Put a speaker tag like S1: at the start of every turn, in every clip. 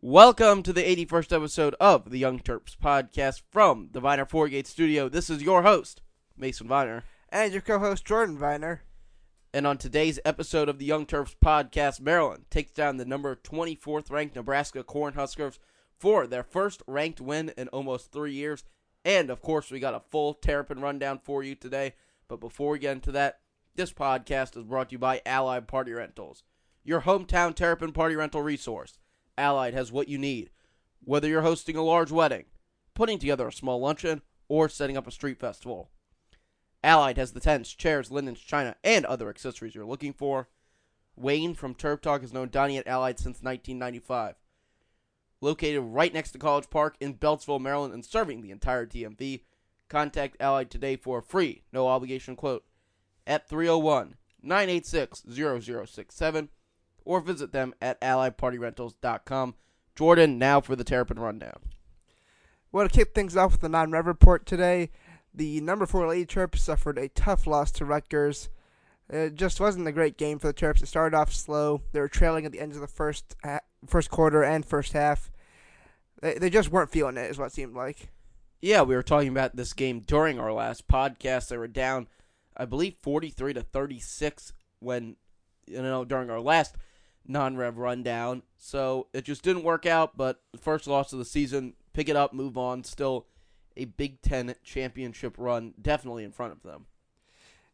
S1: Welcome to the 81st episode of the Young Terps podcast from the Viner Foregate studio. This is your host, Mason Viner.
S2: And your co-host Jordan Viner.
S1: And on today's episode of the Young Terps podcast, Maryland takes down the number 24th ranked Nebraska Cornhuskers for their first ranked win in almost three years. And of course, we got a full Terrapin rundown for you today. But before we get into that, this podcast is brought to you by Allied Party Rentals, your hometown Terrapin party rental resource. Allied has what you need, whether you're hosting a large wedding, putting together a small luncheon, or setting up a street festival. Allied has the tents, chairs, linens, china, and other accessories you're looking for. Wayne from Terp Talk has known Donnie at Allied since 1995. Located right next to College Park in Beltsville, Maryland, and serving the entire DMV, contact Allied today for a free, no obligation quote at 301 986 0067 or visit them at alliedpartyrentals.com. Jordan, now for the Terrapin Rundown.
S2: Well, to kick things off with the non-rev report today. The number four Lady Terps suffered a tough loss to Rutgers. It just wasn't a great game for the Terps. It started off slow. They were trailing at the end of the first ha- first quarter and first half. They, they just weren't feeling it, is what it seemed like.
S1: Yeah, we were talking about this game during our last podcast. They were down, I believe, 43 to 36 when, you know, during our last non-rev rundown. So it just didn't work out, but first loss of the season, pick it up, move on. Still a Big Ten championship run, definitely in front of them.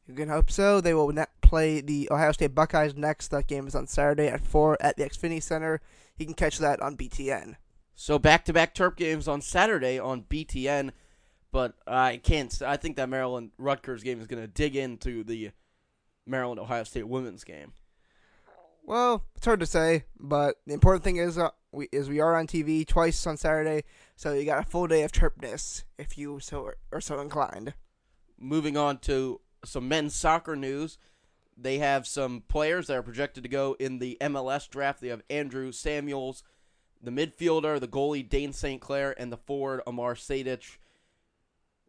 S2: You can hope so. They will ne- play the Ohio State Buckeyes next. That game is on Saturday at 4 at the Xfinity Center. You can catch that on BTN.
S1: So back-to-back Terp games on Saturday on BTN, but I can't. I think that Maryland Rutgers game is going to dig into the Maryland Ohio State women's game.
S2: Well, it's hard to say, but the important thing is uh, we is we are on TV twice on Saturday, so you got a full day of Terpness if you so are so inclined.
S1: Moving on to some men's soccer news, they have some players that are projected to go in the MLS draft. They have Andrew Samuels, the midfielder, the goalie Dane St. Clair, and the forward Amar Sejdic.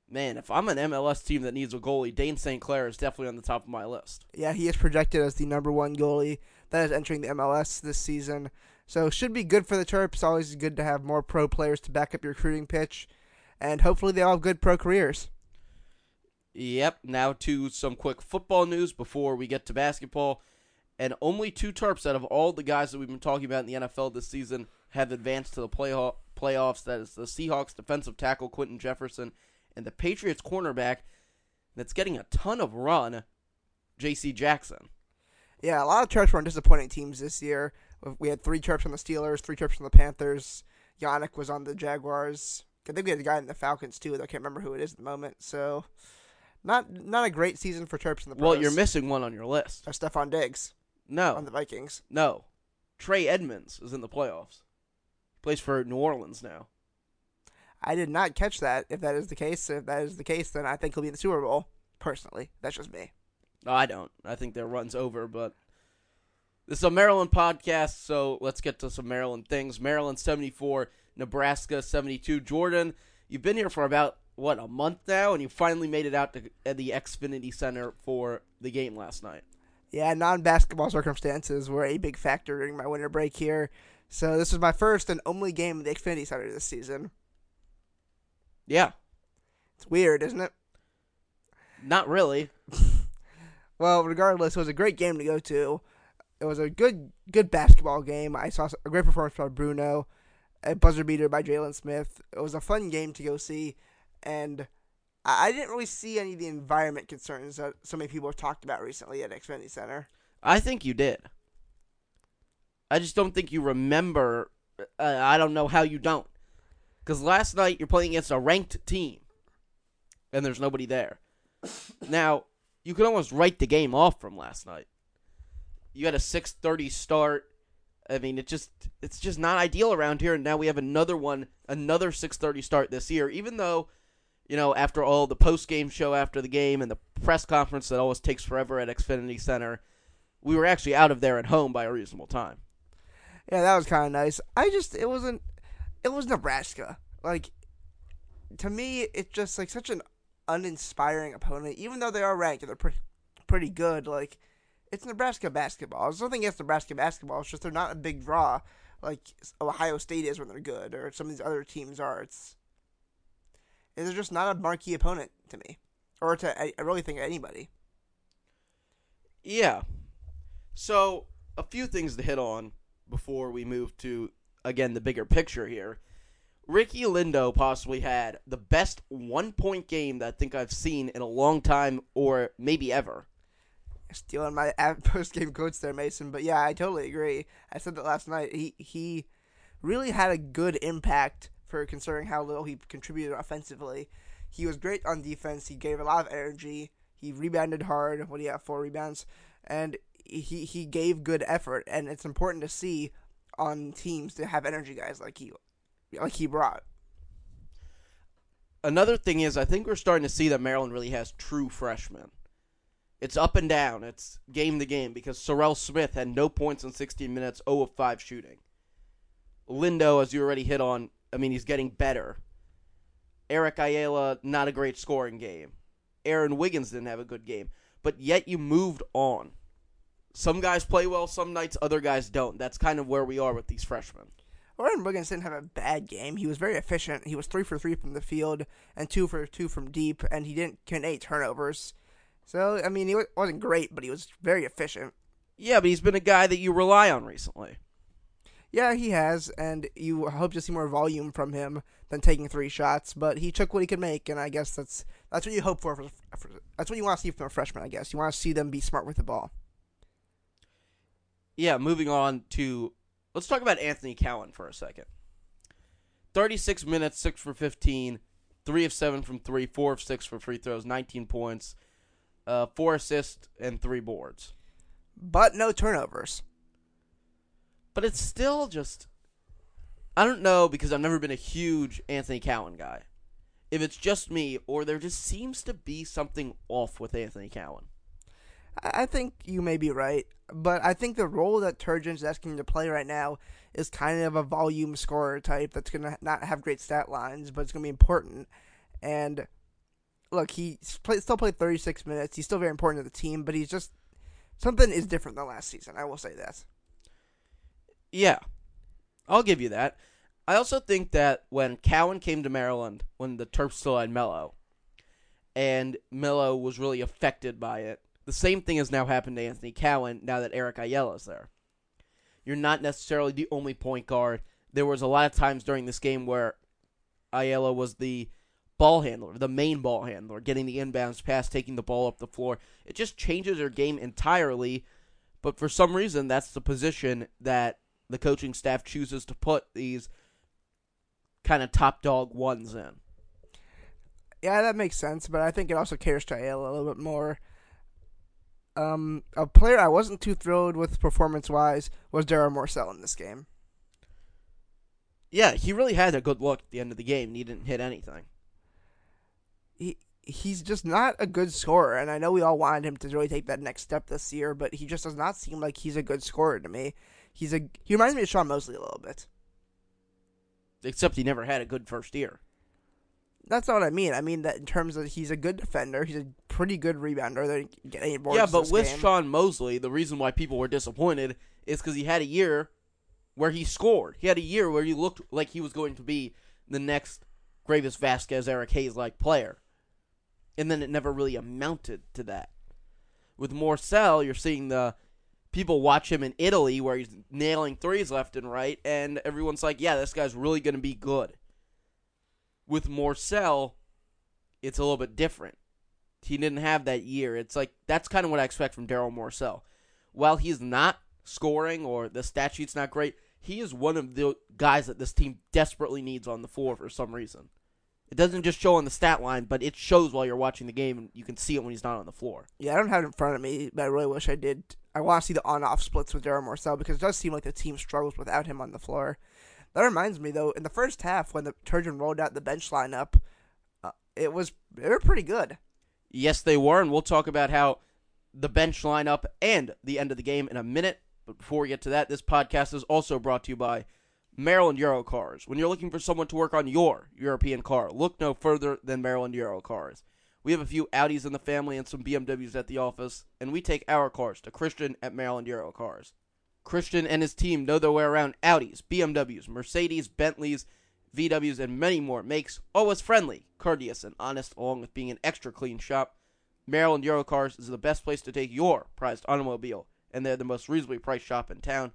S1: Man, if I'm an MLS team that needs a goalie, Dane St. Clair is definitely on the top of my list.
S2: Yeah, he is projected as the number one goalie that is entering the MLS this season. So should be good for the Terps. Always good to have more pro players to back up your recruiting pitch, and hopefully they all have good pro careers.
S1: Yep. Now to some quick football news before we get to basketball. And only two Terps out of all the guys that we've been talking about in the NFL this season have advanced to the play- playoffs. That is the Seahawks defensive tackle Quinton Jefferson and the Patriots cornerback that's getting a ton of run, J.C. Jackson.
S2: Yeah, a lot of Terps were on disappointing teams this year. We had three Terps on the Steelers, three Terps on the Panthers. Yannick was on the Jaguars. I think we had a guy in the Falcons too. Though I can't remember who it is at the moment. So, not not a great season for Terps in the pros.
S1: Well, you're missing one on your list.
S2: Uh, Stefon Diggs
S1: No,
S2: on the Vikings.
S1: no. Trey Edmunds is in the playoffs. Plays for New Orleans now.
S2: I did not catch that. If that is the case, if that is the case, then I think he'll be in the Super Bowl. Personally, that's just me.
S1: No, I don't. I think their run's over, but this is a Maryland podcast, so let's get to some Maryland things. Maryland 74, Nebraska 72. Jordan, you've been here for about, what, a month now, and you finally made it out to at the Xfinity Center for the game last night.
S2: Yeah, non-basketball circumstances were a big factor during my winter break here. So this was my first and only game at the Xfinity Center this season.
S1: Yeah,
S2: It's weird, isn't it?
S1: not really.
S2: Well, regardless, it was a great game to go to. It was a good good basketball game. I saw a great performance by Bruno, a buzzer beater by Jalen Smith. It was a fun game to go see, and I didn't really see any of the environment concerns that so many people have talked about recently at Xfinity Center.
S1: I think you did. I just don't think you remember. Uh, I don't know how you don't. Because last night you're playing against a ranked team, and there's nobody there. Now you could almost write the game off from last night. You had a 6:30 start. I mean, it just it's just not ideal around here. And now we have another one, another 6:30 start this year. Even though, you know, after all the post game show after the game and the press conference that always takes forever at Xfinity Center, we were actually out of there at home by a reasonable time.
S2: Yeah, that was kind of nice. I just it wasn't it was Nebraska. Like to me, it's just like such an uninspiring opponent. Even though they are ranked and they're pretty pretty good, like it's Nebraska basketball. There's nothing against Nebraska basketball. It's just they're not a big draw. like Ohio State is when they're good, or some of these other teams are. It's they're just not a marquee opponent to me, or to I, I really think anybody.
S1: Yeah. So, a few things to hit on before we move to, again, the bigger picture here. Ricky Lindo possibly had the best one point game that I think I've seen in a long time or maybe ever.
S2: Stealing my post game quotes there, Mason. But yeah, I totally agree. I said that last night. He he really had a good impact for considering how little he contributed offensively. He was great on defense. He gave a lot of energy. He rebounded hard. What do you have? Four rebounds, and he he gave good effort. And it's important to see on teams to have energy guys like he like he brought.
S1: Another thing is, I think we're starting to see that Maryland really has true freshmen. It's up and down. It's game to game because Serrel Smith had no points in 16 minutes, 0 of 5 shooting. Lindo, as you already hit on, I mean, he's getting better. Eric Ayala, not a great scoring game. Aaron Wiggins didn't have a good game. But yet you moved on. Some guys play well some nights, other guys don't. That's kind of where we are with these freshmen.
S2: Aaron Wiggins didn't have a bad game. He was very efficient. He was three for three from the field and two for two from deep, and he didn't commit eight turnovers. So I mean, he wasn't great, but he was very efficient.
S1: Yeah, but he's been a guy that you rely on recently.
S2: Yeah, he has, and you hope to see more volume from him than taking three shots. But he took what he could make, and I guess that's that's what you hope for. for, for that's what you want to see from a freshman. I guess you want to see them be smart with the ball.
S1: Yeah, moving on to let's talk about Anthony Cowan for a second. Thirty-six minutes, six for fifteen, three of seven from three, four of six for free throws, nineteen points, uh, four assists, and three boards.
S2: But no turnovers.
S1: But it's still just. I don't know because I've never been a huge Anthony Cowan guy. If it's just me, or there just seems to be something off with Anthony Cowan.
S2: I think you may be right, but I think the role that Turgeon's asking to play right now is kind of a volume scorer type that's going to not have great stat lines, but it's going to be important. And look, he still played 36 minutes. He's still very important to the team, but he's just something is different than last season. I will say that.
S1: Yeah, I'll give you that. I also think that when Cowan came to Maryland, when the Terps still had Melo, and Melo was really affected by it, the same thing has now happened to Anthony Cowan now that Eric Ayala is there. You're not necessarily the only point guard. There was a lot of times during this game where Ayala was the ball handler, the main ball handler, getting the inbounds pass, taking the ball up the floor. It just changes your game entirely. But for some reason, that's the position that the coaching staff chooses to put these kind of top dog ones in.
S2: Yeah, that makes sense, but I think it also caters to Ayala a little bit more. Um, a player I wasn't too thrilled with performance wise was Darryl Morsell in this game.
S1: Yeah, he really had a good look at the end of the game. And He didn't hit anything.
S2: He he's just not a good scorer, and I know we all wanted him to really take that next step this year, but he just does not seem like he's a good scorer to me. He's a he reminds me of Sean Mosley a little bit.
S1: Except he never had a good first year.
S2: That's not what I mean. I mean that in terms of he's a good defender, he's a pretty good rebounder. They get any boards.
S1: Yeah, but with
S2: game.
S1: Sean Mosley, the reason why people were disappointed is because he had a year where he scored. He had a year where he looked like he was going to be the next Greivis Vasquez, Eric Hayes like player, and then it never really amounted to that. With Morsell, you're seeing the people watch him in Italy where he's nailing threes left and right, and everyone's like, "Yeah, this guy's really going to be good." With Morsell, it's a little bit different. He didn't have that year. It's like that's kind of what I expect from Darryl Morsell. While he's not scoring or the stat sheet's not great, he is one of the guys that this team desperately needs on the floor for some reason. It doesn't just show on the stat line, but it shows while you're watching the game, and you can see it when he's not on the floor.
S2: Yeah, I don't have it in front of me, but I really wish I did. I want to see the on-off splits with Darryl Morsell because it does seem like the team struggles without him on the floor. That reminds me though, in the first half when the Turgeon rolled out the bench lineup, uh, it was they were pretty good.
S1: Yes, they were, and we'll talk about how the bench lineup and the end of the game in a minute. But before we get to that, this podcast is also brought to you by Maryland Euro Cars. When you're looking for someone to work on your European car, look no further than Maryland Euro Cars. We have a few Audis in the family and some BMWs at the office, and we take our cars to Christian at Maryland Euro Cars. Christian and his team know their way around Audis, BMWs, Mercedes, Bentleys, VWs, and many more. Makes always friendly, courteous, and honest, along with being an extra clean shop. Maryland Eurocars is the best place to take your prized automobile, and they're the most reasonably priced shop in town.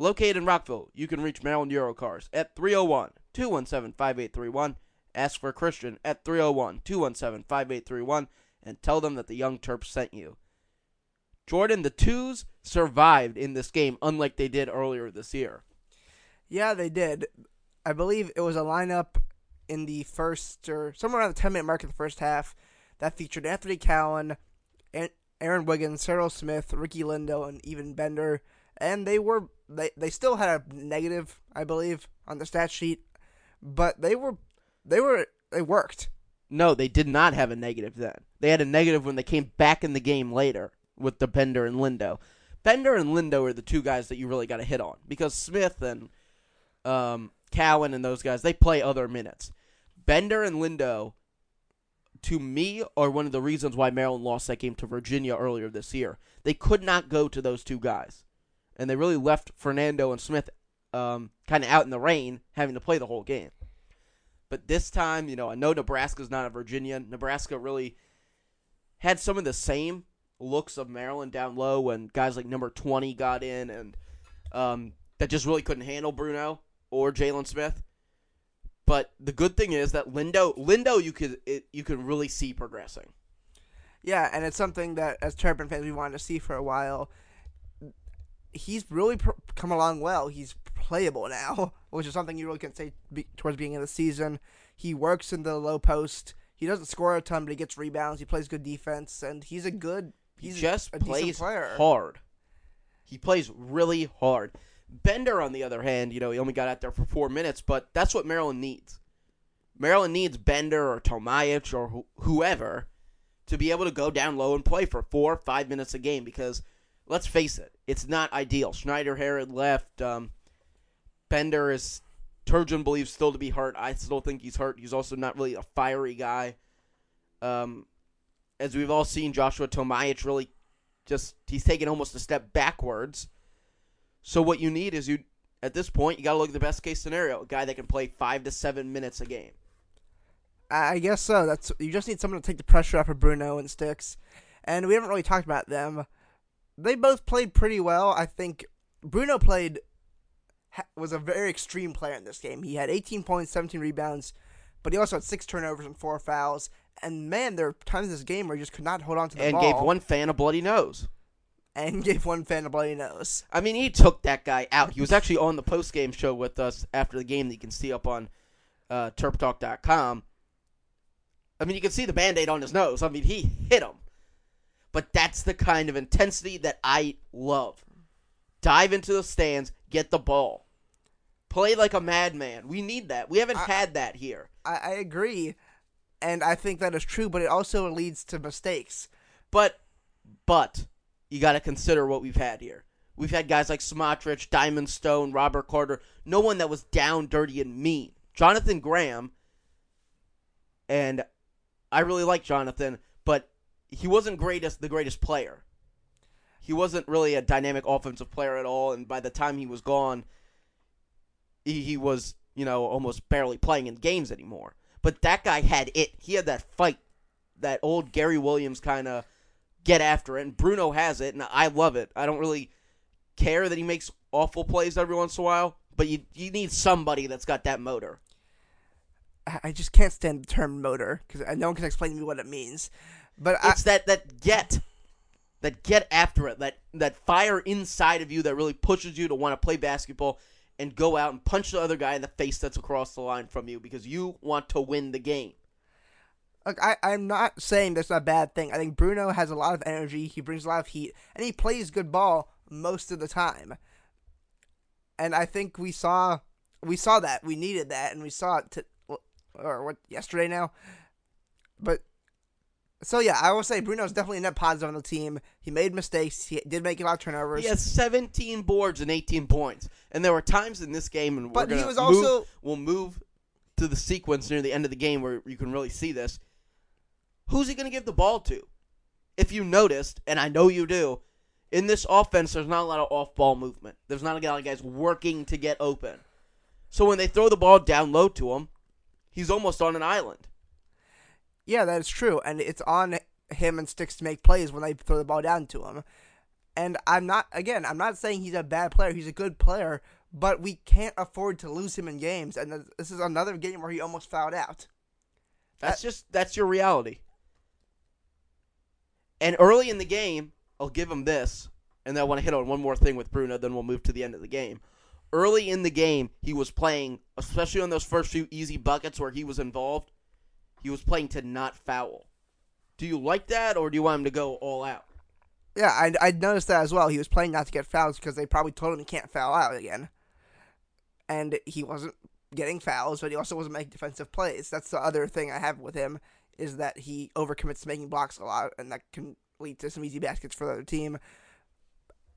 S1: Located in Rockville, you can reach Maryland Eurocars at 301 217 5831. Ask for Christian at 301 217 5831 and tell them that the Young Terps sent you. Jordan, the twos survived in this game, unlike they did earlier this year.
S2: Yeah, they did. I believe it was a lineup in the first or somewhere around the 10 minute mark in the first half that featured Anthony Cowan, Aaron Wiggins, Serrel Smith, Ricky Lindo, and Ivan Bender. And they were they they still had a negative, I believe, on the stat sheet, but they were they were they worked.
S1: No, they did not have a negative then. They had a negative when they came back in the game later with the Bender and Lindo. Bender and Lindo are the two guys that you really got to hit on because Smith and um, Cowan and those guys they play other minutes. Bender and Lindo, to me, are one of the reasons why Maryland lost that game to Virginia earlier this year. They could not go to those two guys, and they really left Fernando and Smith um, kind of out in the rain, having to play the whole game. But this time, you know, I know Nebraska's not a Virginia. Nebraska really had some of the same looks of Maryland down low when guys like number 20 got in and um, that just really couldn't handle Bruno or Jalen Smith. But the good thing is that Lindo, Lindo, you could it, you can really see progressing.
S2: Yeah, and it's something that as Terrapin fans we wanted to see for a while. He's really pr- come along well. He's playable now, which is something you really can say be- towards beginning of the season. He works in the low post. He doesn't score a ton, but he gets rebounds. He plays good defense, and he's a good. He's
S1: he just plays hard. He plays really hard. Bender, on the other hand, you know, he only got out there for four minutes, but that's what Maryland needs. Maryland needs Bender or Tomaic or wh- whoever to be able to go down low and play for four, five minutes a game because, let's face it, it's not ideal. Schnider Herard left. Um, Bender is Turgeon believes still to be hurt. I still think he's hurt. He's also not really a fiery guy. Um, as we've all seen, Joshua Tomaic really just he's taken almost a step backwards. So what you need is you at this point you got to look at the best case scenario, a guy that can play five to seven minutes a game.
S2: I guess so. That's you just need someone to take the pressure off of Bruno and Sticks, and we haven't really talked about them. They both played pretty well. I think Bruno played was a very extreme player in this game. He had 18 points, 17 rebounds, but he also had six turnovers and four fouls. And man, there are times in this game where he just could not hold on to the
S1: and
S2: ball.
S1: And gave one fan a bloody nose.
S2: And gave one fan a bloody nose.
S1: I mean, he took that guy out. He was actually on the post game show with us after the game that you can see up on uh, TerpTalk.com. I mean, you can see the band aid on his nose. I mean, he hit him. But that's the kind of intensity that I love. Dive into the stands, get the ball. Play like a madman. We need that. We haven't
S2: I-
S1: had that here.
S2: I, I agree, and I think that is true. But it also leads to mistakes.
S1: But, but, you got to consider what we've had here. We've had guys like Smotrich, Diamond Stone, Robert Carter. No one that was down, dirty, and mean. Jonathan Graham, and I really like Jonathan, but he wasn't greatest the greatest player. He wasn't really a dynamic offensive player at all, and by the time he was gone, he, he was you know almost barely playing in games anymore. But that guy had it. He had that fight, that old Gary Williams kind of get after it, and Bruno has it, and I love it. I don't really care that he makes awful plays every once in a while, but you you need somebody that's got that motor.
S2: I just can't stand the term motor because no one can explain to me what it means. But I,
S1: It's that that get, that get after it, that that fire inside of you that really pushes you to want to play basketball and go out and punch the other guy in the face that's across the line from you because you want to win the game.
S2: Look, I, I'm not saying that's a bad thing. I think Bruno has a lot of energy. He brings a lot of heat, and he plays good ball most of the time. And I think we saw we saw that we needed that, and we saw it to, or what yesterday now. But so yeah, I will say Bruno's definitely a net positive on the team. He made mistakes. He did make a lot of turnovers.
S1: He has 17 boards and 18 points, and there were times in this game, and
S2: But he was
S1: move-
S2: also-
S1: we'll move to the sequence near the end of the game where you can really see this. Who's he going to give the ball to? If you noticed, and I know you do, In this offense, there's not a lot of off ball movement. There's not a lot of guys working to get open. So when they throw the ball down low to him, he's almost on an island.
S2: Yeah, that is true, and it's on him and Sticks to make plays when they throw the ball down to him. And I'm not again, I'm not saying he's a bad player. He's a good player, but we can't afford to lose him in games. And this is another game where he almost fouled out.
S1: That's just that's your reality. And early in the game, I'll give him this, and then I want to hit on one more thing with Bruno, then we'll move to the end of the game. Early in the game, he was playing, especially on those first few easy buckets where he was involved, he was playing to not foul. Do you like that, or do you want him to go all out?
S2: Yeah, I, I noticed that as well. He was playing not to get fouls because they probably told him he can't foul out again. And he wasn't getting fouls, but he also wasn't making defensive plays. That's the other thing I have with him is that he overcommits to making blocks a lot, and that can lead to some easy baskets for the other team.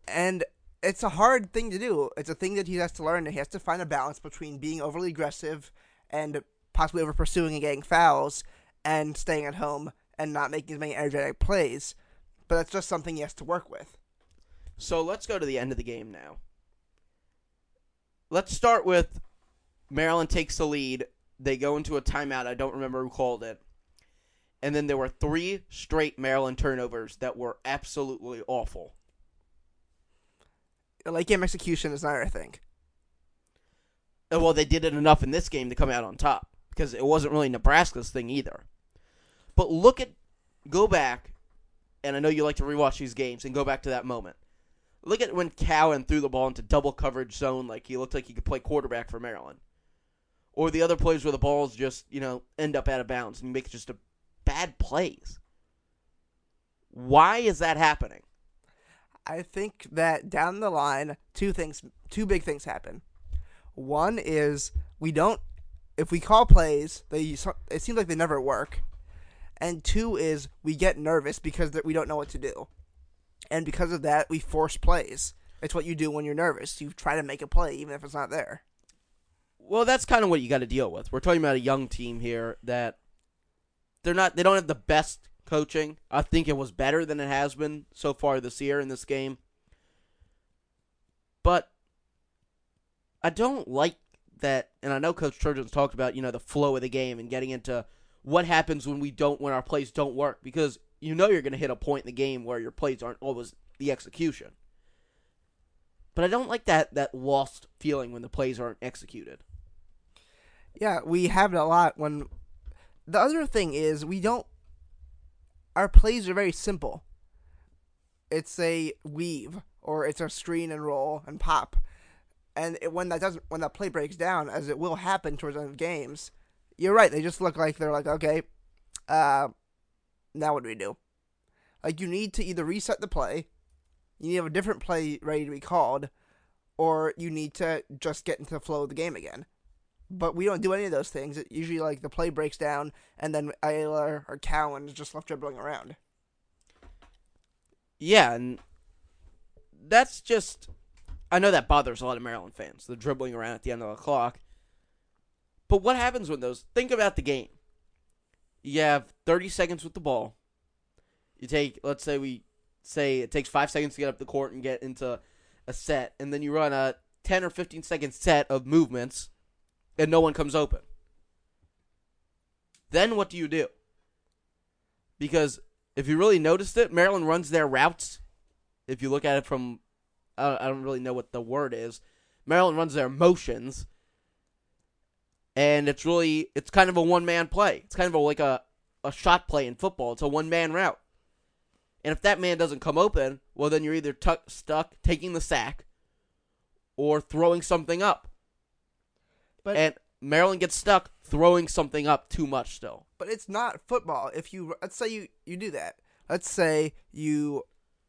S2: And it's a hard thing to do. It's a thing that he has to learn. He has to find a balance between being overly aggressive and possibly over pursuing and getting fouls, and staying at home and not making as many energetic plays. But that's just something he has to work with.
S1: So let's go to the end of the game now. Let's start with Maryland takes the lead. They go into a timeout. I don't remember who called it. And then there were three straight Maryland turnovers that were absolutely awful.
S2: Late game execution is not I think.
S1: Uh, well, they did it enough in this game to come out on top because it wasn't really Nebraska's thing either. But look at, go back, and I know you like to rewatch these games and go back to that moment. Look at when Cowan threw the ball into double coverage zone like he looked like he could play quarterback for Maryland or the other plays where the balls just you know end up out of bounds and you make just a bad plays. Why is that happening?
S2: I think that down the line, two things, two big things happen. One is we don't, if we call plays, they it seems like they never work. And two is we get nervous because we don't know what to do, and because of that, we force plays. It's what you do when you're nervous. You try to make a play even if it's not there.
S1: Well, that's kind of what you got to deal with. We're talking about a young team here that they're not they don't have the best coaching. I think it was better than it has been so far this year in this game. But I don't like that and I know coach Turgeon's talked about, you know, the flow of the game and getting into what happens when we don't when our plays don't work because you know you're going to hit a point in the game where your plays aren't always the execution. But I don't like that that lost feeling when the plays aren't executed.
S2: Yeah, we have it a lot when. The other thing is we don't. Our plays are very simple. It's a weave or it's a screen and roll and pop, and it, when that doesn't, when that play breaks down, as it will happen towards end of games, you're right. They just look like they're like, okay, uh, now what do we do? Like you need to either reset the play, you need to have a different play ready to be called, or you need to just get into the flow of the game again but we don't do any of those things. It usually like the play breaks down and then Ayala or Cowan is just left dribbling around.
S1: Yeah, and that's just I know that bothers a lot of Maryland fans, the dribbling around at the end of the clock. But what happens when those think about the game. You have 30 seconds with the ball. You take let's say we say it takes 5 seconds to get up the court and get into a set and then you run a 10 or 15 second set of movements and no one comes open. Then what do you do? Because if you really noticed it, Maryland runs their routes. If you look at it from, I don't really know what the word is. Maryland runs their motions, and it's really it's kind of a one man play. It's kind of a, like a a shot play in football. It's a one man route, and if that man doesn't come open, well then you're either tuck, stuck taking the sack, or throwing something up. But and Maryland gets stuck throwing something up too much still.
S2: But it's not football. If you let's say you you do that. Let's say you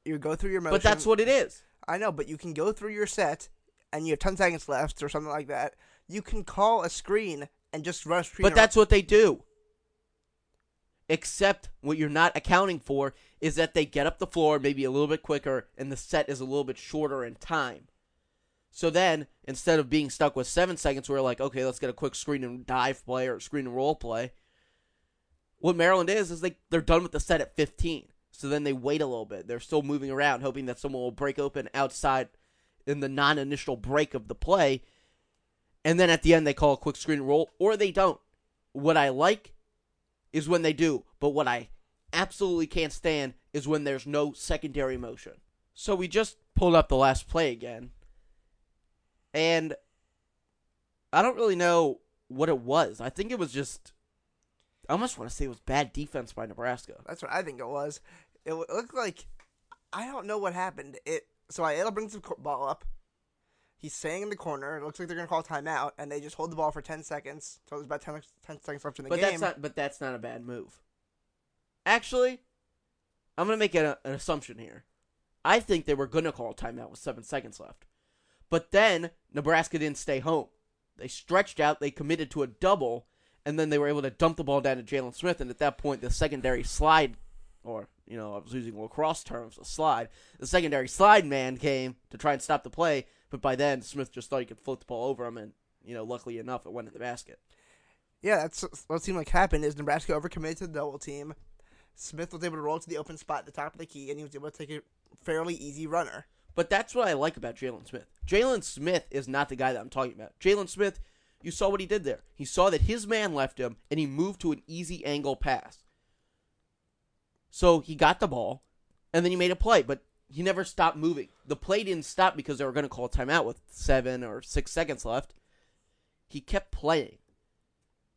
S2: you go through your motion.
S1: But that's what it is.
S2: I know, but you can go through your set and you have 10 seconds left or something like that. You can call a screen and just rush screen.
S1: But that's what they do. Except what you're not accounting for is that they get up the floor maybe a little bit quicker and the set is a little bit shorter in time. So then, instead of being stuck with seven seconds, we're like, okay, let's get a quick screen and dive play or screen and roll play. What Maryland is is they they're done with the set at 15. So then they wait a little bit. They're still moving around, hoping that someone will break open outside in the non initial break of the play. And then at the end, they call a quick screen roll, or they don't. What I like is when they do, but what I absolutely can't stand is when there's no secondary motion. So we just pulled up the last play again. And I don't really know what it was. I think it was just. I almost want to say it was bad defense by Nebraska.
S2: That's what I think it was. It, looked like I don't know what happened. It so Ayala brings the ball up. He's staying in the corner. It looks like they're gonna call timeout, and they just hold the ball for ten seconds. So there's about 10, 10 seconds left in the
S1: But
S2: game.
S1: that's not. But that's not a bad move. Actually, I'm gonna make a, an assumption here. I think they were gonna call a timeout with seven seconds left, but then Nebraska didn't stay home. They stretched out. They committed to a double, and then they were able to dump the ball down to Jalen Smith. And at that point, the secondary slide, or you know, I was using lacrosse terms, a slide. The secondary slide man came to try and stop the play, but by then Smith just thought he could float the ball over him, and you know, luckily enough, it went in the basket.
S2: Yeah, that's what seemed like happened. Is Nebraska overcommitted to the double team? Smith was able to roll to the open spot at the top of the key, and he was able to take a fairly easy runner.
S1: But that's what I like about Jalen Smith. Jalen Smith is not the guy that I'm talking about. Jalen Smith, you saw what he did there. He saw that his man left him, and he moved to an easy angle pass. So he got the ball, and then he made a play, but he never stopped moving. The play didn't stop because they were going to call a timeout with seven or six seconds left. He kept playing.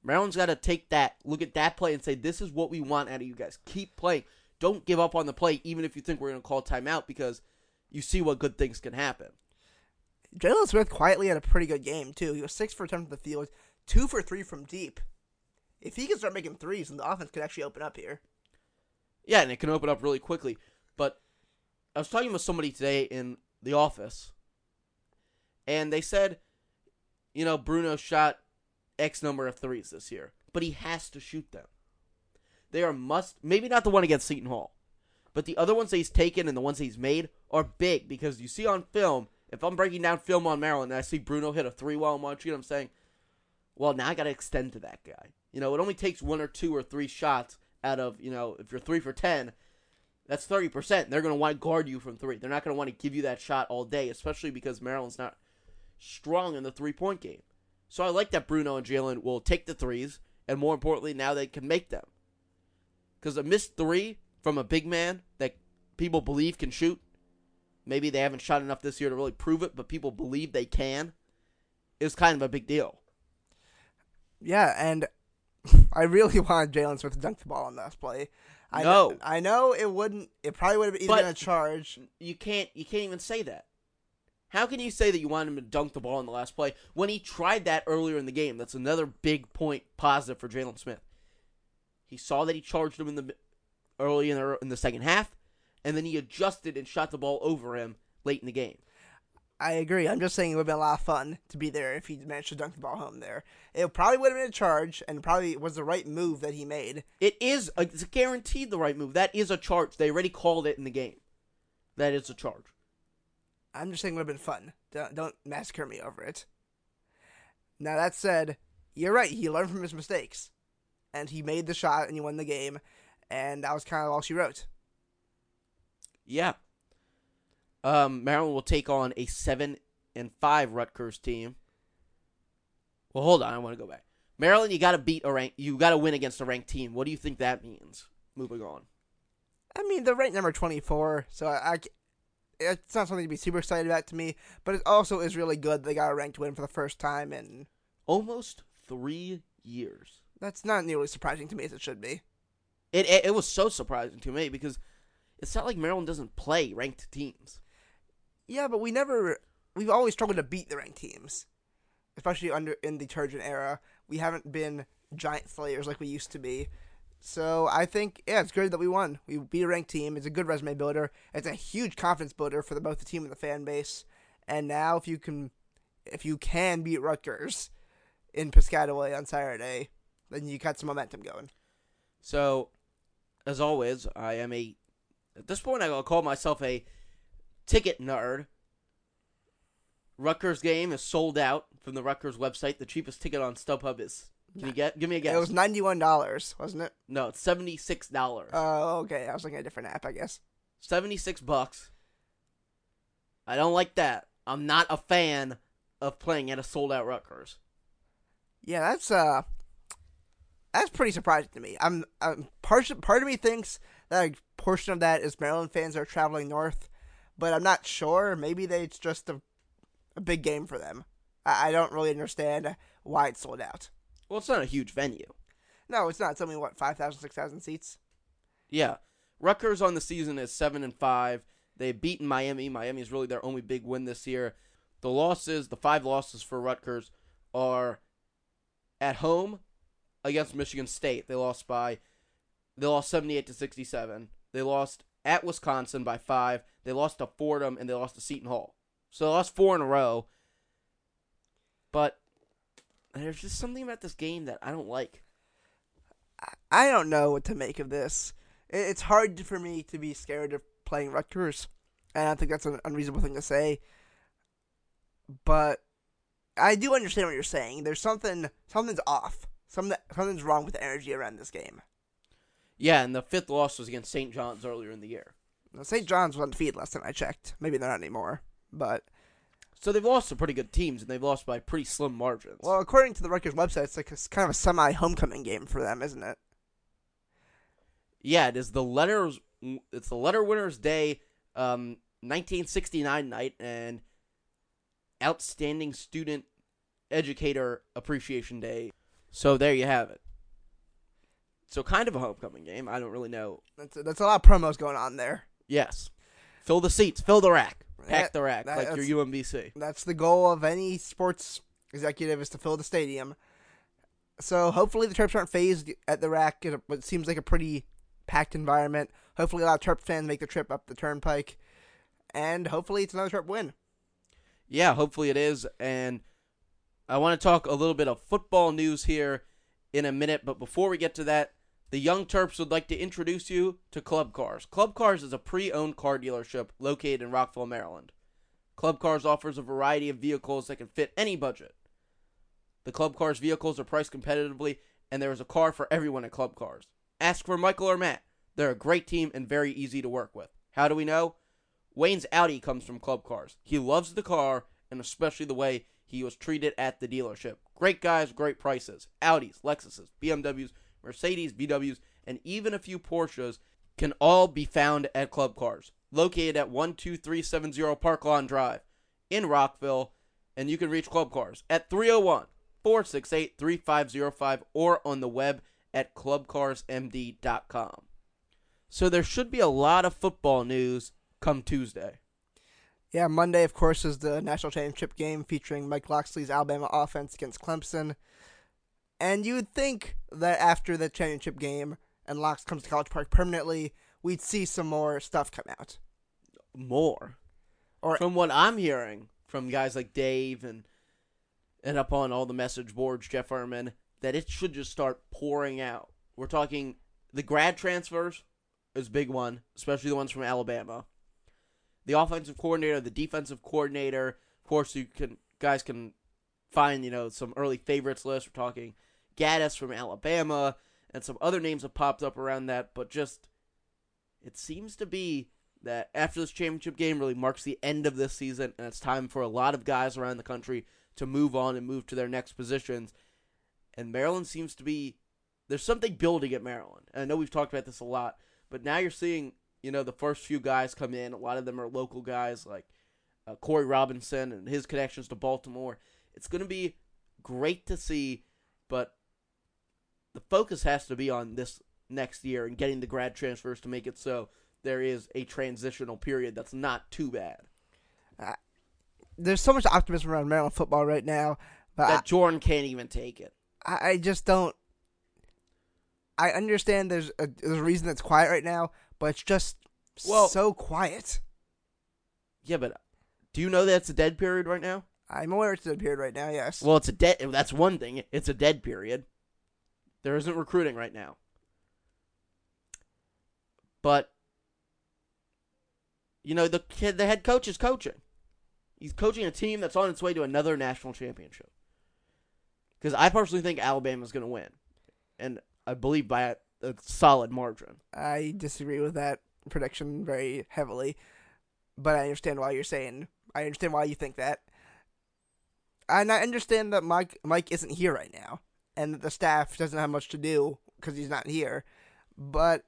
S1: Maryland's got to take that, look at that play, and say, this is what we want out of you guys. Keep playing. Don't give up on the play, even if you think we're going to call timeout, because you see what good things can happen.
S2: Jalen Smith quietly had a pretty good game too. He was six for ten from the field, two for three from deep. If he can start making threes, then the offense could actually open up here.
S1: Yeah, and it can open up really quickly. But I was talking with somebody today in the office, and they said, you know, Bruno shot X number of threes this year, but he has to shoot them. They are must, maybe not the one against Seton Hall, but the other ones that he's taken and the ones that he's made are big because you see on film, if I'm breaking down film on Maryland and I see Bruno hit a three while I'm watching it, I'm saying, well, now I got to extend to that guy. You know, it only takes one or two or three shots out of, you know, if you're three for 10, that's 30%. They're going to want to guard you from three. They're not going to want to give you that shot all day, especially because Maryland's not strong in the three point game. So I like that Bruno and Jalen will take the threes, and more importantly, now they can make them. Because a missed three from a big man that people believe can shoot, maybe they haven't shot enough this year to really prove it, but people believe they can, is kind of a big deal.
S2: Yeah, and I really wanted Jalen Smith to dunk the ball on that last play. I
S1: No.
S2: know, I know it wouldn't. It probably would have either
S1: But-
S2: been a charge.
S1: You can't you can't even say that. How can you say that you want him to dunk the ball in the last play when he tried that earlier in the game? That's another big point positive for Jalen Smith. He saw that he charged him in the early in the, in the second half, and then he adjusted and shot the ball over him late in the game.
S2: I agree. I'm just saying it would have been a lot of fun to be there if he managed to dunk the ball home there. It probably would have been a charge, and probably was the right move that he made.
S1: It is a, it's guaranteed the right move. That is a charge. They already called it in the game. That is a charge.
S2: I'm just saying it would have been fun. Don't, don't massacre me over it. Now that said, you're right. He learned from his mistakes, and he made the shot, and he won the game, and that was kind of all she wrote.
S1: Yeah. Um, Maryland will take on a seven and five Rutgers team. Well, hold on, I want to go back. Maryland, you got to beat a rank. You got to win against a ranked team. What do you think that means? Moving on.
S2: I mean, they're ranked number 24, so I, I it's not something to be super excited about to me, but it also is really good they got a ranked win for the first time, in
S1: Almost three years.
S2: that's not nearly surprising to me as it should be.
S1: It, it it was so surprising to me because it's not like Maryland doesn't play ranked teams.
S2: Yeah, but we never, we've always struggled to beat the ranked teams, especially under in the Turgeon era. We haven't been giant slayers like we used to be. So I think yeah, it's good that we won. We beat a ranked team. It's a good resume builder. It's a huge confidence builder for the, both the team and the fan base. And now if you can, if you can beat Rutgers in Piscataway on Saturday, then you got some momentum going.
S1: So, as always, I am a. At this point, I'll call myself a ticket nerd. Rutgers game is sold out from the Rutgers website. The cheapest ticket on StubHub is Can you get? Give me a guess.
S2: It was ninety one dollars, wasn't it?
S1: no, it's seventy six dollars.
S2: Oh, okay. I was looking at a different app, I guess.
S1: seventy six bucks. I don't like that. I'm not a fan of playing at a sold out Rutgers.
S2: Yeah, that's uh, that's pretty surprising to me. I'm, I'm part part of me thinks that portion of that is Maryland fans are traveling north, but I'm not sure. Maybe they, it's just a, a big game for them. I, I don't really understand why it's sold out.
S1: Well, it's not a huge venue.
S2: No, it's not. It's only what 5,000, 6,000 seats.
S1: Yeah, Rutgers on the season is seven and five. They've beaten Miami. Miami is really their only big win this year. The losses, the five losses for Rutgers, are at home against Michigan State. They lost by they lost seventy eight to sixty seven. They lost at Wisconsin by five. They lost to Fordham and they lost to Seton Hall. So they lost four in a row. But there's just something about this game that I don't like.
S2: I don't know what to make of this. It's hard for me to be scared of playing Rutgers, and I think that's an unreasonable thing to say. But I do understand what you're saying. There's something, something's off. Something, something's wrong with the energy around this game.
S1: Yeah, and the fifth loss was against St. John's earlier in the year.
S2: St. John's was undefeated last time I checked. Maybe they're not anymore. But
S1: So they've lost to pretty good teams, and they've lost by pretty slim margins.
S2: well, according to the Rutgers website, it's like a, kind of a semi-homecoming game for them, isn't it?
S1: Yeah, it is the letters. It's the letter winners' day, um, 1969 night, and outstanding student educator appreciation day. So there you have it. So kind of a homecoming game. I don't really know.
S2: That's that's a lot of promos going on there.
S1: Yes, fill the seats, fill the rack, pack
S2: Yeah,
S1: the rack
S2: that-
S1: like your UMBC.
S2: That's the goal of any sports executive is to fill the stadium. So hopefully the Terps aren't fazed at the rack. It, it seems like a pretty packed environment. Hopefully a lot of Terp fans make the trip up the turnpike, and hopefully it's another Terp win.
S1: Yeah, hopefully it is. And I want to talk a little bit of football news here in a minute. But before we get to that, the Young Terps would like to introduce you to Club Cars. Club Cars is a pre owned car dealership located in Rockville, Maryland. Club Cars offers a variety of vehicles that can fit any budget. The Club Cars vehicles are priced competitively, and there is a car for everyone at Club Cars. Ask for Michael or Matt. They're a great team and very easy to work with. How do we know? Wayne's Audi comes from Club Cars. He loves the car and especially the way he was treated at the dealership. Great guys, great prices. Audis, Lexuses, BMWs, Mercedes, VWs, and even a few Porsches can all be found at Club Cars, located at 12370 Park Lawn Drive in Rockville. And you can reach Club Cars at 301 468 3505 or on the web at clubcarsmd.com. So there should be a lot of football news come Tuesday.
S2: Yeah, Monday, of course, is the national championship game featuring Mike Locksley's Alabama offense against Clemson. And you would think that after the championship game and Locks comes to College Park permanently, we'd see some more stuff come out.
S1: More.
S2: Or
S1: From what I'm hearing from guys like Dave and and up on all the message boards, Jeff Ermann, that it should just start pouring out. We're talking the grad transfers is a big one, especially the ones from Alabama. The offensive coordinator, the defensive coordinator, of course you can guys can find, you know, some early favorites list. We're talking Gattis from Alabama and some other names have popped up around that, but just it seems to be that after this championship game really marks the end of this season and it's time for a lot of guys around the country to move on and move to their next positions. And Maryland seems to be there's something building at Maryland. And I know we've talked about this a lot, but now you're seeing, you know, the first few guys come in. A lot of them are local guys like uh, Corey Robinson and his connections to Baltimore. It's going to be great to see, but the focus has to be on this next year and getting the grad transfers to make it so there is a transitional period that's not too bad.
S2: there's so much optimism around Maryland football right now, but
S1: That Jordan can't even take it.
S2: I, I just don't. I understand there's a, there's a reason that's quiet right now, but it's just
S1: Well-
S2: so quiet.
S1: Yeah, but do you know that it's a dead period right now?
S2: I'm aware it's a period right now. Yes.
S1: Well, it's a dead. That's one thing. It's a dead period. There isn't recruiting right now. But you know the kid, the head coach is coaching. He's coaching a team that's on its way to another national championship. because I personally think Alabama's going to win, and I believe by a, a solid margin.
S2: I disagree with that prediction very heavily, but I understand why you're saying. I understand why you think that, and I understand that Mike Mike isn't here right now, and that the staff doesn't have much to do because he's not here. But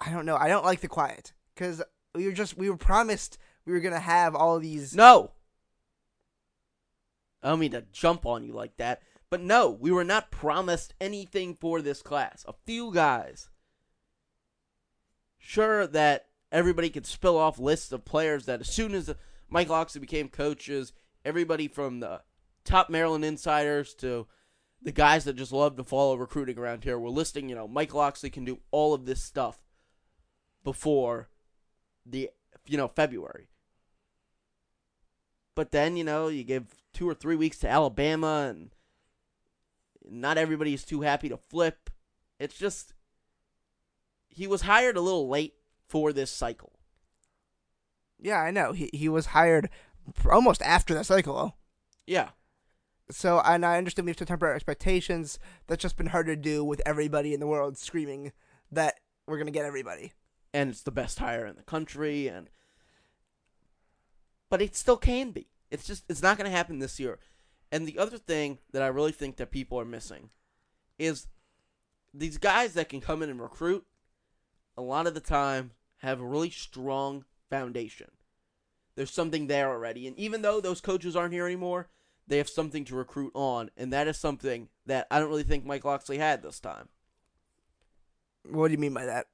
S2: I don't know. I don't like the quiet because we were just we were promised we were gonna have all these.
S1: No. I don't mean to jump on you like that, but no, we were not promised anything for this class. A few guys. Sure that everybody could spill off lists of players that as soon as Mike Locksley became coaches, everybody from the top Maryland insiders to the guys that just love to follow recruiting around here were listing, you know, Mike Locksley can do all of this stuff before the you know February. But then, you know, you give two or three weeks to Alabama and not everybody is too happy to flip. It's just he was hired a little late for this cycle.
S2: Yeah, I know. He he was hired almost after the cycle. though.
S1: Yeah.
S2: So, and I understand we have to temper our expectations. That's just been hard to do with everybody in the world screaming that we're gonna get everybody.
S1: and it's the best hire in the country and but it still can be it's just it's not going to happen this year and the other thing that i really think that people are missing is these guys that can come in and recruit a lot of the time have a really strong foundation there's something there already and even though those coaches aren't here anymore they have something to recruit on and that is something that i don't really think mike locksley had this time
S2: What do you mean by that?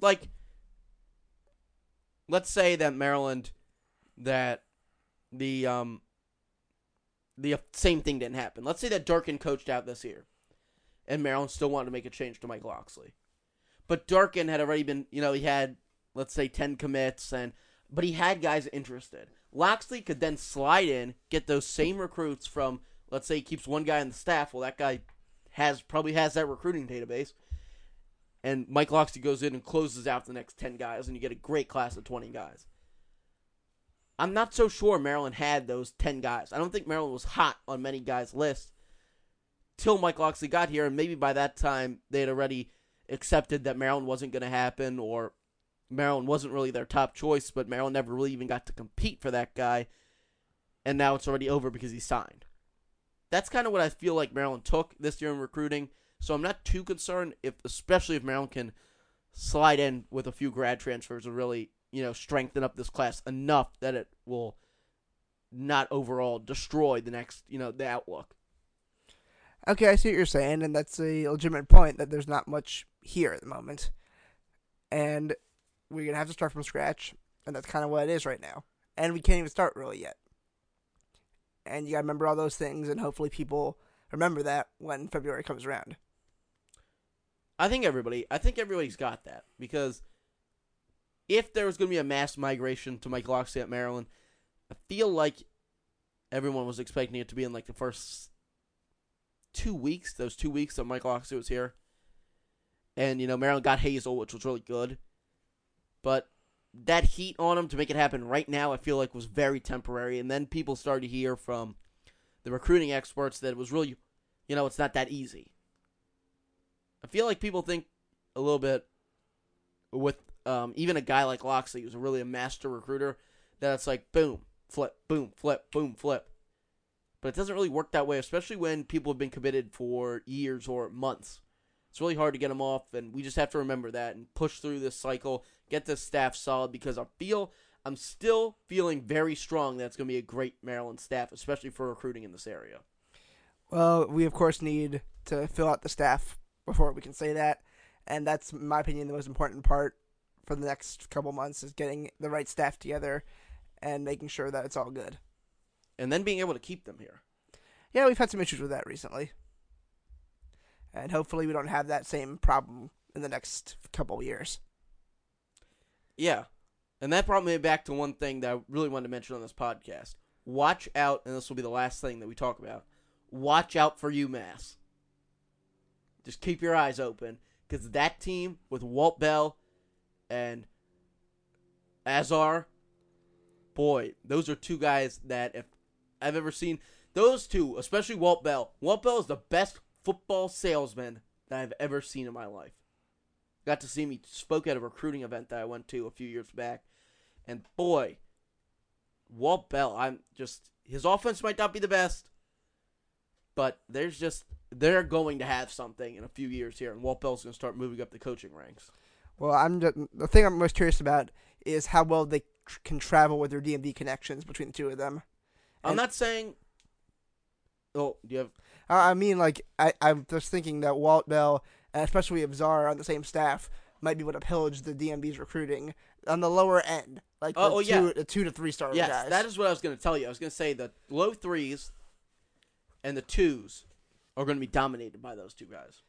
S1: like let's say that Maryland that the um the same thing didn't happen. Let's say that Durkin coached out this year and Maryland still wanted to make a change to Mike Locksley. But Durkin had already been, you know, he had let's say 10 commits and but he had guys interested. Locksley could then slide in, get those same recruits from let's say he keeps one guy on the staff, well that guy has probably has that recruiting database and Mike Locksley goes in and closes out the next 10 guys, and you get a great class of 20 guys. I'm not so sure Maryland had those 10 guys. I don't think Maryland was hot on many guys' lists till Mike Locksley got here, and maybe by that time they had already accepted that Maryland wasn't going to happen, or Maryland wasn't really their top choice, but Maryland never really even got to compete for that guy, and now it's already over because he signed. That's kind of what I feel like Maryland took this year in recruiting. So I'm not too concerned if, especially if Maryland can slide in with a few grad transfers and really, you know, strengthen up this class enough that it will not overall destroy the next, you know, the outlook.
S2: Okay, I see what you're saying, and that's a legitimate point that there's not much here at the moment, and we're gonna have to start from scratch, and that's kind of what it is right now, and we can't even start really yet. And you gotta remember all those things, and hopefully people remember that when February comes around.
S1: I think everybody, I think everybody's got that because if there was going to be a mass migration to Mike at Maryland, I feel like everyone was expecting it to be in like the first two weeks. Those two weeks that Mike Locksley was here, and you know Maryland got Hazel, which was really good, but that heat on him to make it happen right now, I feel like was very temporary. And then people started to hear from the recruiting experts that it was really, you know, it's not that easy. I feel like people think a little bit with um, even a guy like Locksley, who's really a master recruiter, that it's like boom, flip, boom, flip, boom, flip. But it doesn't really work that way, especially when people have been committed for years or months. It's really hard to get them off, and we just have to remember that and push through this cycle, get this staff solid because I feel I'm still feeling very strong that it's going to be a great Maryland staff, especially for recruiting in this area.
S2: Well, we of course need to fill out the staff before we can say that, and that's, in my opinion, the most important part for the next couple months is getting the right staff together and making sure that it's all good.
S1: And then being able to keep them here.
S2: Yeah, we've had some issues with that recently, and hopefully we don't have that same problem in the next couple years.
S1: Yeah. And that brought me back to one thing that I really wanted to mention on this podcast. Watch out, and this will be the last thing that we talk about. Watch out for UMass. Just keep your eyes open because that team with Walt Bell and Azar, boy, those are two guys that if I've ever seen, Those two, especially Walt Bell. Walt Bell is the best football salesman that I've ever seen in my life. Got to see me spoke at a recruiting event that I went to a few years back, and boy, Walt Bell. I'm just his offense might not be the best, but there's just they're going to have something in a few years here, and Walt Bell's going to start moving up the coaching ranks.
S2: Well, I'm just, the thing I'm most curious about is how well they tr- can travel with their DMV connections between the two of them.
S1: I'm not saying. Oh, do you have?
S2: I mean, like I, I'm just thinking that Walt Bell, and Uh, especially if Czar on the same staff, might be able to pillage the DMV's recruiting on the lower end, like oh, the
S1: Oh, oh,
S2: two,
S1: yeah.
S2: the two to three star
S1: Yes,
S2: guys.
S1: that is what I was going to tell you. I was going to say the low threes and the twos are going to be dominated by those two guys.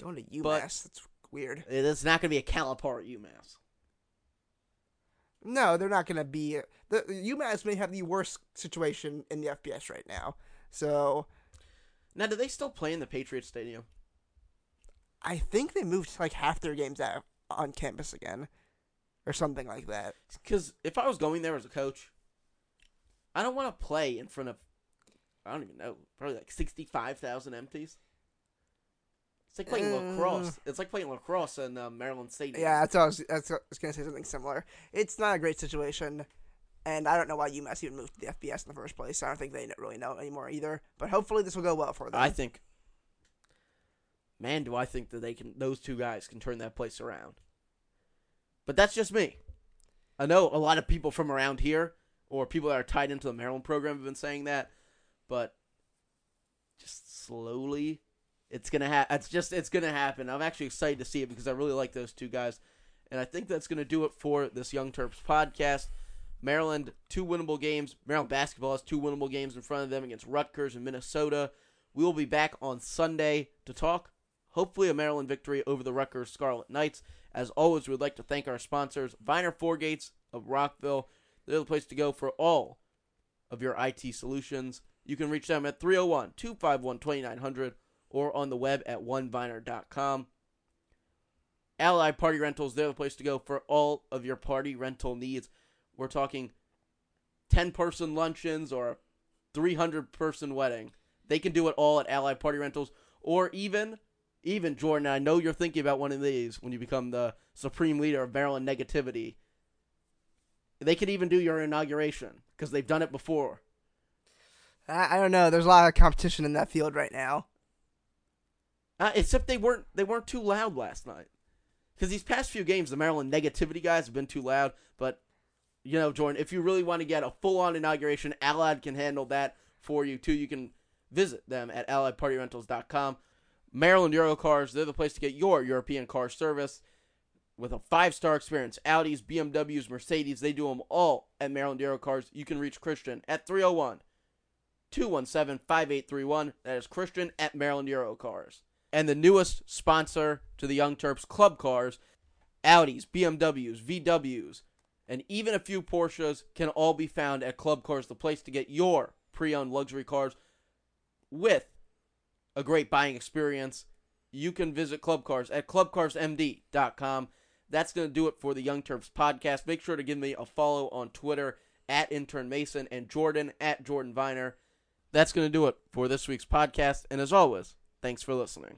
S2: going to UMass.
S1: but-
S2: that's weird.
S1: It is not going to be a Calipari at UMass.
S2: No, they're not going to be. The UMass may have the worst situation in the FBS right now. So
S1: Now, do they still play in the Patriot Stadium?
S2: I think they moved like half their games out on campus again, or something like that.
S1: Because if I was going there as a coach, I don't want to play in front of, I don't even know, probably like 65,000 empties. It's like playing
S2: Uh.
S1: lacrosse. It's like playing lacrosse in uh, Maryland Stadium.
S2: Yeah, that's what I was. That's what I was gonna say something similar. It's not a great situation, and I don't know why UMass even moved to the FBS in the first place. I don't think they really know anymore either. But hopefully this will go well for them.
S1: I think, man, do I think that they can? Those two guys can turn that place around. But that's just me. I know a lot of people from around here or people that are tied into the Maryland program have been saying that, but just slowly, it's gonna happen. It's just it's gonna happen. I'm actually excited to see it because I really like those two guys, and I think that's gonna do it for this Young Terps podcast. Maryland two winnable games. Maryland basketball has two winnable games in front of them against Rutgers and Minnesota. We will be back on Sunday to talk, hopefully, a Maryland victory over the Rutgers Scarlet Knights. As always, we'd like to thank our sponsors, Viner Fourgates of Rockville. They're the place to go for all of your IT solutions. You can reach them at 301 251 2900 or on the web at oneviner.com. Allied Party Rentals, they're the place to go for all of your party rental needs. We're talking 10 person luncheons or a 300 person wedding. They can do it all at Allied Party Rentals or even even Jordan, I know you're thinking about one of these when you become the supreme leader of Maryland negativity. They could even do your inauguration because they've done it before.
S2: I, I don't know. There's a lot of competition in that field right now.
S1: Uh, except they weren't they weren't too loud last night. Because these past few games, the Maryland negativity guys have been too loud. But you know, Jordan, if you really want to get a full on inauguration, Allied can handle that for you too. You can visit them at alliedpartyrentals.com. Maryland Euro Cars, they're the place to get your European car service with a five star experience. Audis, BMWs, Mercedes, they do them all at Maryland Euro Cars. You can reach Christian at 301 217 5831. That is Christian at Maryland Euro Cars. And the newest sponsor to the Young Terps Club Cars, Audis, BMWs, VWs, and even a few Porsches can all be found at Club Cars, the place to get your pre owned luxury cars with a great buying experience. You can visit Club Cars at clubcarsmd.com. That's going to do it for the Young Terps podcast. Make sure to give me a follow on Twitter at Intern Mason and Jordan at Jordan Viner. That's going to do it for this week's podcast. And as always, thanks for listening.